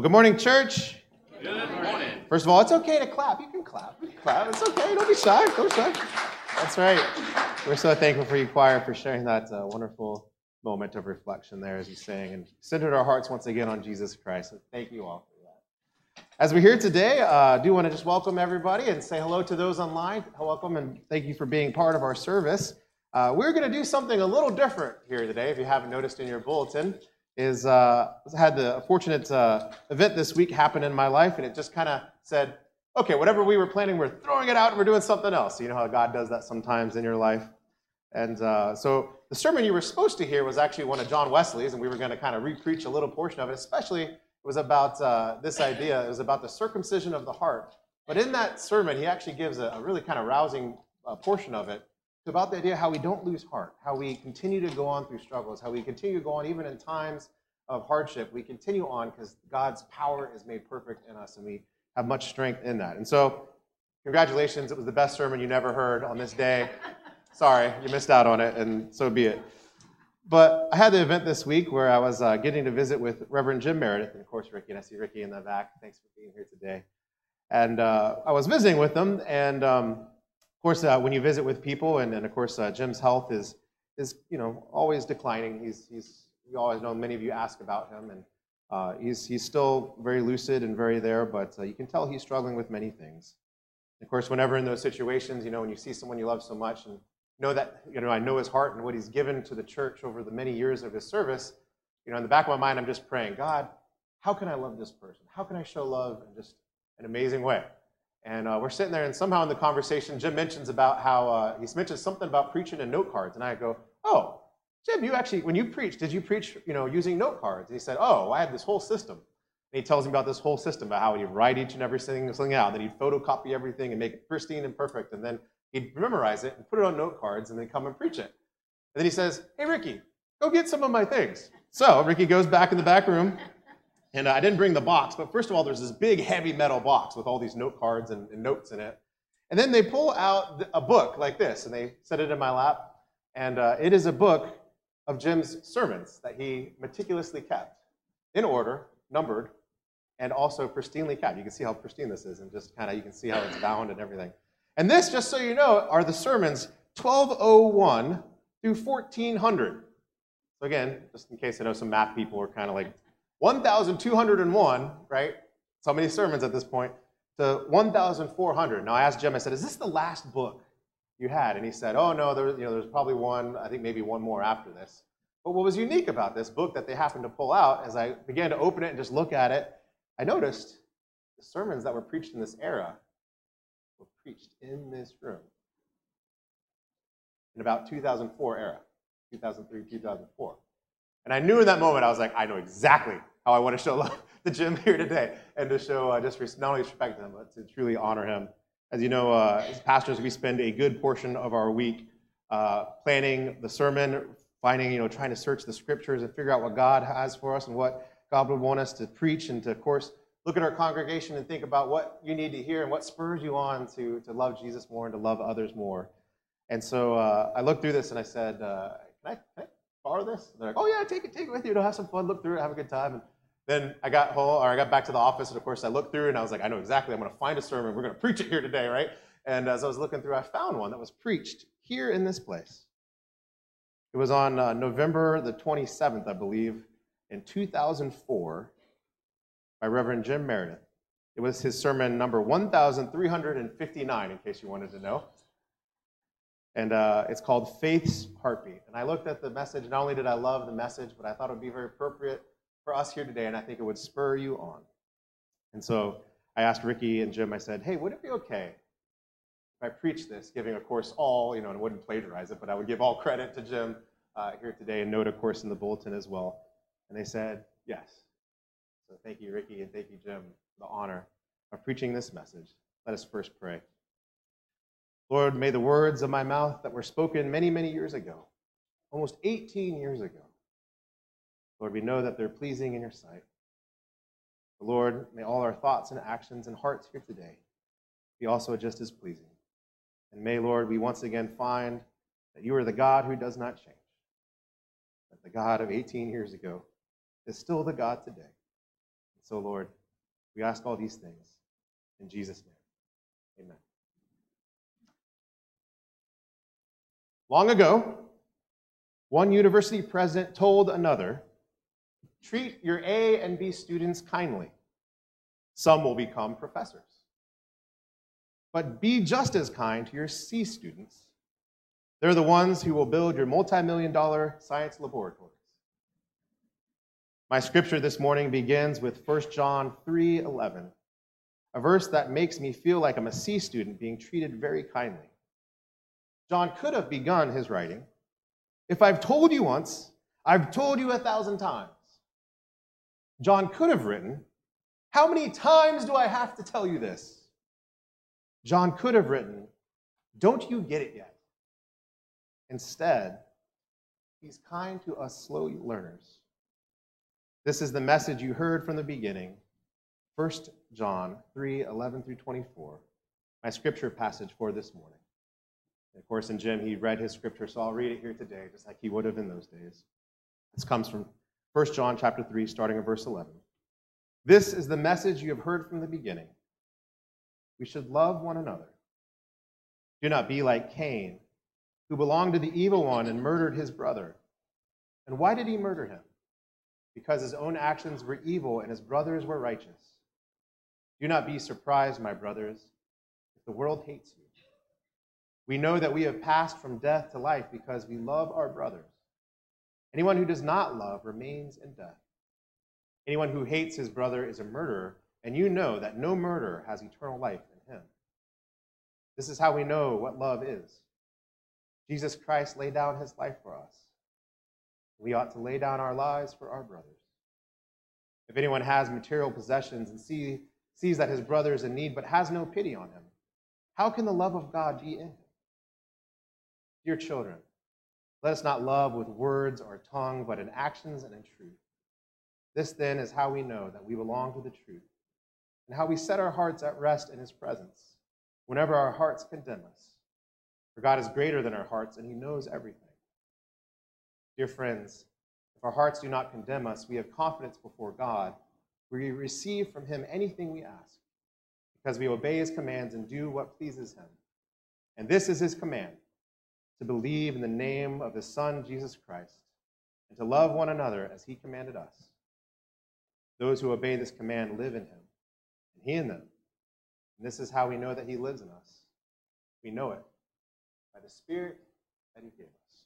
Well, good morning, church. Good morning. First of all, it's okay to clap. You can clap. You can clap. It's okay. Don't be shy. Don't be shy. That's right. We're so thankful for you, choir, for sharing that uh, wonderful moment of reflection there as you sang and centered our hearts once again on Jesus Christ. So thank you all for that. As we're here today, uh, I do want to just welcome everybody and say hello to those online. Welcome and thank you for being part of our service. Uh, we're going to do something a little different here today, if you haven't noticed in your bulletin is uh, had the fortunate uh, event this week happen in my life, and it just kind of said, okay, whatever we were planning, we're throwing it out and we're doing something else. You know how God does that sometimes in your life. And uh, so the sermon you were supposed to hear was actually one of John Wesley's, and we were going to kind of repreach a little portion of it. Especially, it was about uh, this idea. It was about the circumcision of the heart. But in that sermon, he actually gives a, a really kind of rousing uh, portion of it about the idea how we don't lose heart, how we continue to go on through struggles, how we continue to go on even in times of hardship. We continue on because God's power is made perfect in us and we have much strength in that. And so, congratulations. It was the best sermon you never heard on this day. Sorry, you missed out on it, and so be it. But I had the event this week where I was uh, getting to visit with Reverend Jim Meredith, and of course, Ricky, and I see Ricky in the back. Thanks for being here today. And uh, I was visiting with them, and um, of course, uh, when you visit with people, and, and of course, uh, Jim's health is, is you know, always declining. He's, he's, you always know many of you ask about him, and uh, he's, he's still very lucid and very there, but uh, you can tell he's struggling with many things. Of course, whenever in those situations, you know, when you see someone you love so much and know that, you know, I know his heart and what he's given to the church over the many years of his service, you know, in the back of my mind, I'm just praying, God, how can I love this person? How can I show love in just an amazing way? And uh, we're sitting there, and somehow in the conversation, Jim mentions about how uh, he mentions something about preaching and note cards, and I go, "Oh, Jim, you actually, when you preached, did you preach, you know, using note cards?" And he said, "Oh, I had this whole system." And he tells me about this whole system about how he'd write each and every thing out, then he'd photocopy everything and make it pristine and perfect, and then he'd memorize it and put it on note cards, and then come and preach it. And then he says, "Hey, Ricky, go get some of my things." So Ricky goes back in the back room and I didn't bring the box, but first of all, there's this big heavy metal box with all these note cards and, and notes in it. And then they pull out a book like this, and they set it in my lap. And uh, it is a book of Jim's sermons that he meticulously kept in order, numbered, and also pristinely kept. You can see how pristine this is, and just kind of you can see how it's bound and everything. And this, just so you know, are the sermons 1201 through 1400. So again, just in case I know some math people are kind of like 1,201, right? So many sermons at this point, to 1,400. Now I asked Jim, I said, is this the last book you had? And he said, oh no, there, you know, there's probably one, I think maybe one more after this. But what was unique about this book that they happened to pull out, as I began to open it and just look at it, I noticed the sermons that were preached in this era were preached in this room in about 2004 era, 2003, 2004. And I knew in that moment, I was like, I know exactly how I want to show love to Jim here today and to show uh, just not only respect him, but to truly honor him. As you know, uh, as pastors, we spend a good portion of our week uh, planning the sermon, finding, you know, trying to search the scriptures and figure out what God has for us and what God would want us to preach, and to, of course, look at our congregation and think about what you need to hear and what spurs you on to, to love Jesus more and to love others more. And so uh, I looked through this and I said, uh, can, I, can I borrow this? And they're like, oh yeah, take it, take it with you. You'll have some fun, look through it, have a good time. And then I got home, or I got back to the office, and of course I looked through, and I was like, I know exactly. I'm going to find a sermon. We're going to preach it here today, right? And as I was looking through, I found one that was preached here in this place. It was on uh, November the 27th, I believe, in 2004, by Reverend Jim Meredith. It was his sermon number 1,359, in case you wanted to know. And uh, it's called Faith's Heartbeat. And I looked at the message. Not only did I love the message, but I thought it would be very appropriate for us here today, and I think it would spur you on. And so I asked Ricky and Jim, I said, hey, would it be okay if I preach this, giving, of course, all, you know, and I wouldn't plagiarize it, but I would give all credit to Jim uh, here today and note, of course, in the bulletin as well. And they said, yes. So thank you, Ricky, and thank you, Jim, for the honor of preaching this message. Let us first pray. Lord, may the words of my mouth that were spoken many, many years ago, almost 18 years ago, Lord, we know that they're pleasing in your sight. Lord, may all our thoughts and actions and hearts here today be also just as pleasing. And may, Lord, we once again find that you are the God who does not change. That the God of 18 years ago is still the God today. And So, Lord, we ask all these things in Jesus' name. Amen. Long ago, one university president told another treat your A and B students kindly. Some will become professors. But be just as kind to your C students. They're the ones who will build your multi million dollar science laboratories. My scripture this morning begins with 1 John 3:11, a verse that makes me feel like I'm a C student being treated very kindly. John could have begun his writing, if I've told you once, I've told you a thousand times. John could have written, How many times do I have to tell you this? John could have written, Don't you get it yet? Instead, he's kind to us slow learners. This is the message you heard from the beginning. 1 John 3 11 through 24, my scripture passage for this morning. And of course, in Jim, he read his scripture, so I'll read it here today, just like he would have in those days. This comes from 1 John chapter 3, starting at verse 11. This is the message you have heard from the beginning. We should love one another. Do not be like Cain, who belonged to the evil one and murdered his brother. And why did he murder him? Because his own actions were evil and his brothers were righteous. Do not be surprised, my brothers, if the world hates you. We know that we have passed from death to life because we love our brothers. Anyone who does not love remains in death. Anyone who hates his brother is a murderer, and you know that no murderer has eternal life in him. This is how we know what love is. Jesus Christ laid down his life for us. We ought to lay down our lives for our brothers. If anyone has material possessions and see, sees that his brother is in need but has no pity on him, how can the love of God be in him? Dear children, let us not love with words or tongue, but in actions and in truth. This then is how we know that we belong to the truth, and how we set our hearts at rest in his presence whenever our hearts condemn us. For God is greater than our hearts, and he knows everything. Dear friends, if our hearts do not condemn us, we have confidence before God. We receive from him anything we ask, because we obey his commands and do what pleases him. And this is his command to believe in the name of his Son, Jesus Christ, and to love one another as he commanded us. Those who obey this command live in him, and he in them. And this is how we know that he lives in us. We know it by the Spirit that he gave us.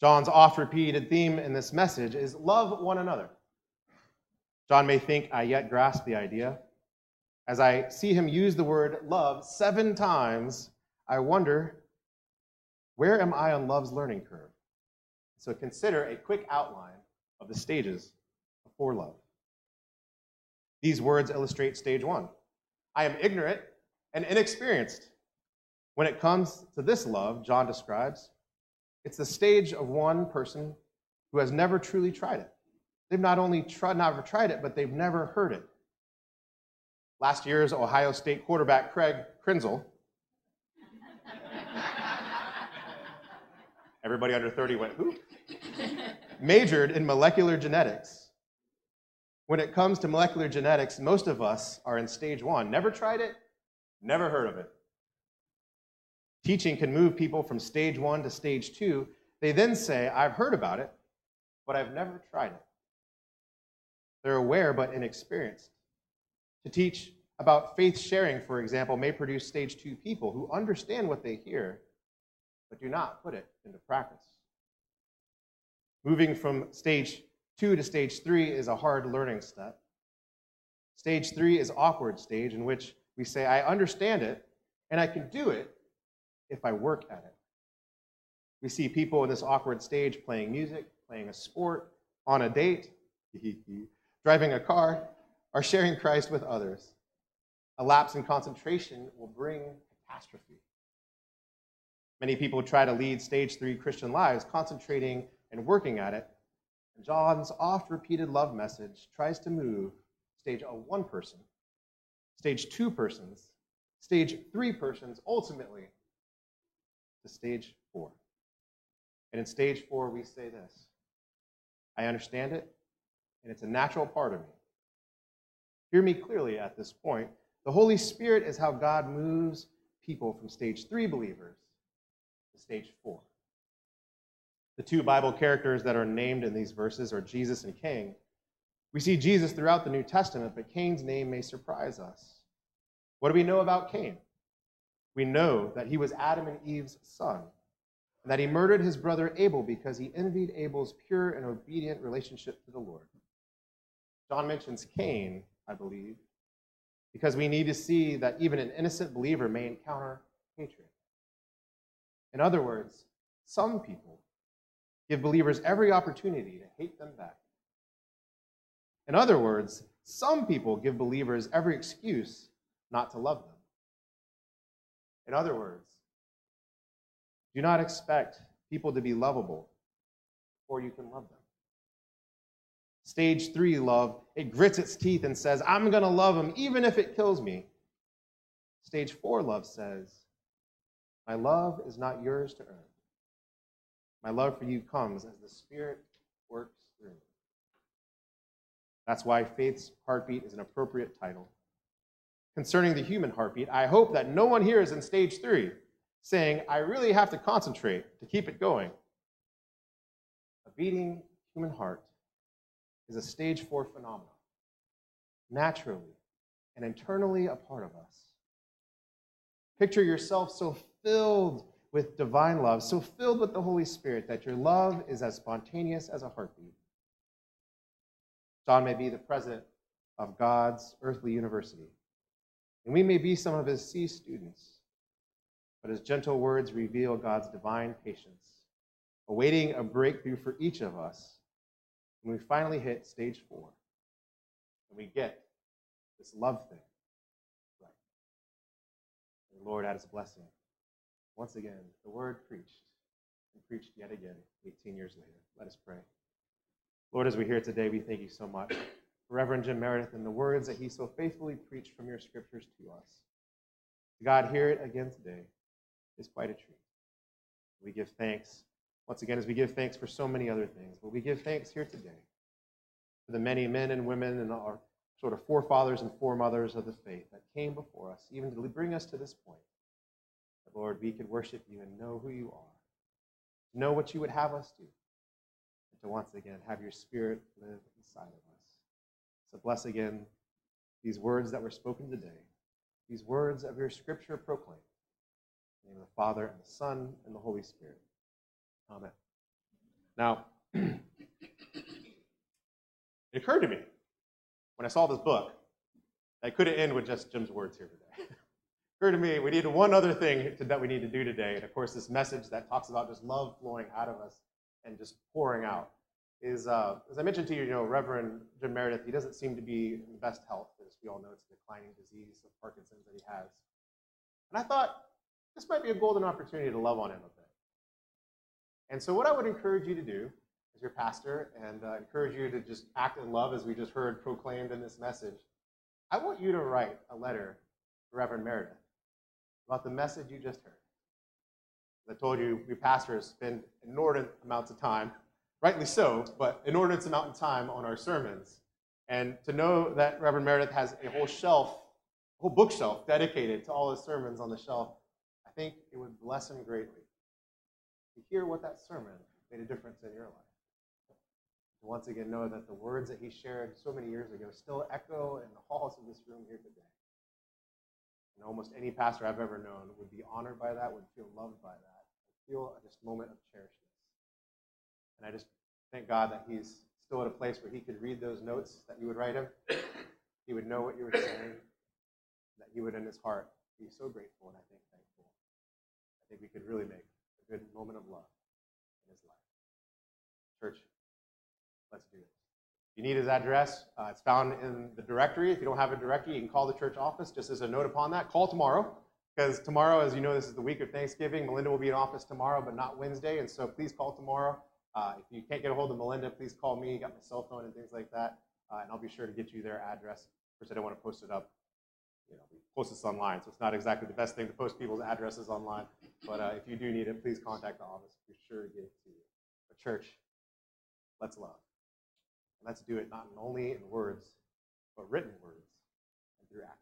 John's oft repeated theme in this message is love one another. John may think I yet grasp the idea, as I see him use the word love seven times, I wonder, where am I on love's learning curve? So consider a quick outline of the stages before love. These words illustrate stage one. I am ignorant and inexperienced. When it comes to this love, John describes, it's the stage of one person who has never truly tried it. They've not only tried, never tried it, but they've never heard it. Last year's Ohio State quarterback Craig Krenzel. Everybody under 30 went, who? Majored in molecular genetics. When it comes to molecular genetics, most of us are in stage one. Never tried it, never heard of it. Teaching can move people from stage one to stage two. They then say, I've heard about it, but I've never tried it. They're aware but inexperienced. To teach about faith sharing, for example, may produce stage two people who understand what they hear, but do not put it into practice. Moving from stage two to stage three is a hard learning step. Stage three is awkward stage in which we say, I understand it and I can do it if I work at it. We see people in this awkward stage playing music, playing a sport, on a date, driving a car, or sharing Christ with others. A lapse in concentration will bring catastrophe. Many people try to lead stage three Christian lives, concentrating and working at it. And John's oft repeated love message tries to move stage one person, stage two persons, stage three persons, ultimately to stage four. And in stage four, we say this I understand it, and it's a natural part of me. Hear me clearly at this point. The Holy Spirit is how God moves people from stage three believers to stage four. The two Bible characters that are named in these verses are Jesus and Cain. We see Jesus throughout the New Testament, but Cain's name may surprise us. What do we know about Cain? We know that he was Adam and Eve's son, and that he murdered his brother Abel because he envied Abel's pure and obedient relationship to the Lord. John mentions Cain, I believe, because we need to see that even an innocent believer may encounter hatred. In other words, some people give believers every opportunity to hate them back. In other words, some people give believers every excuse not to love them. In other words, do not expect people to be lovable before you can love them. Stage three love, it grits its teeth and says, I'm going to love him even if it kills me. Stage four love says, My love is not yours to earn. My love for you comes as the Spirit works through me. That's why faith's heartbeat is an appropriate title. Concerning the human heartbeat, I hope that no one here is in stage three saying, I really have to concentrate to keep it going. A beating human heart is a stage four phenomenon, naturally and internally a part of us. Picture yourself so filled with divine love, so filled with the Holy Spirit that your love is as spontaneous as a heartbeat. John may be the president of God's earthly university, and we may be some of his C students, but his gentle words reveal God's divine patience, awaiting a breakthrough for each of us when we finally hit stage four and we get this love thing right. The Lord add his blessing. Once again, the word preached and preached yet again 18 years later. Let us pray. Lord, as we hear today, we thank you so much for Reverend Jim Meredith and the words that he so faithfully preached from your scriptures to us. God, hear it again today is quite a treat. We give thanks once again as we give thanks for so many other things, but we give thanks here today for the many men and women and our sort of forefathers and foremothers of the faith that came before us, even to bring us to this point. That, Lord, we could worship you and know who you are, know what you would have us do, and to once again have your spirit live inside of us. So bless again these words that were spoken today, these words of your scripture proclaimed. In the name of the Father, and the Son, and the Holy Spirit. Amen. Now, it occurred to me when I saw this book that I couldn't end with just Jim's words here today. it occurred to me we need one other thing to, that we need to do today. And of course, this message that talks about just love flowing out of us and just pouring out is, uh, as I mentioned to you, you know, Reverend Jim Meredith, he doesn't seem to be in the best health. As we all know, it's a declining disease of Parkinson's that he has. And I thought, this might be a golden opportunity to love on him a bit. And so, what I would encourage you to do as your pastor and uh, encourage you to just act in love, as we just heard proclaimed in this message, I want you to write a letter to Reverend Meredith about the message you just heard. As I told you, we pastors spend inordinate amounts of time, rightly so, but inordinate amount of time on our sermons. And to know that Reverend Meredith has a whole shelf, a whole bookshelf dedicated to all his sermons on the shelf I think it would bless him greatly hear what that sermon made a difference in your life. To once again know that the words that he shared so many years ago still echo in the halls of this room here today. And almost any pastor I've ever known would be honored by that, would feel loved by that, would feel a moment of cherishedness. And I just thank God that he's still at a place where he could read those notes that you would write him. He would know what you were saying, that he would in his heart be so grateful and I think thankful I think we could really make good moment of love in his life. Church, let's do this. If you need his address, uh, it's found in the directory. If you don't have a directory, you can call the church office. Just as a note upon that, call tomorrow. Because tomorrow, as you know, this is the week of Thanksgiving. Melinda will be in office tomorrow, but not Wednesday. And so please call tomorrow. Uh, if you can't get a hold of Melinda, please call me. got my cell phone and things like that. Uh, and I'll be sure to get you their address. Of course, I don't want to post it up you know, we post this online, so it's not exactly the best thing to post people's addresses online. But uh, if you do need it, please contact the office. Be sure to get it to you. But church, let's love. And let's do it not only in words, but written words and through action.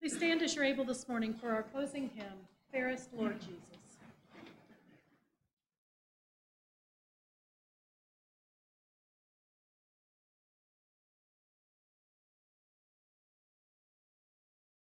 Please stand as you're able this morning for our closing hymn, Fairest Lord Jesus.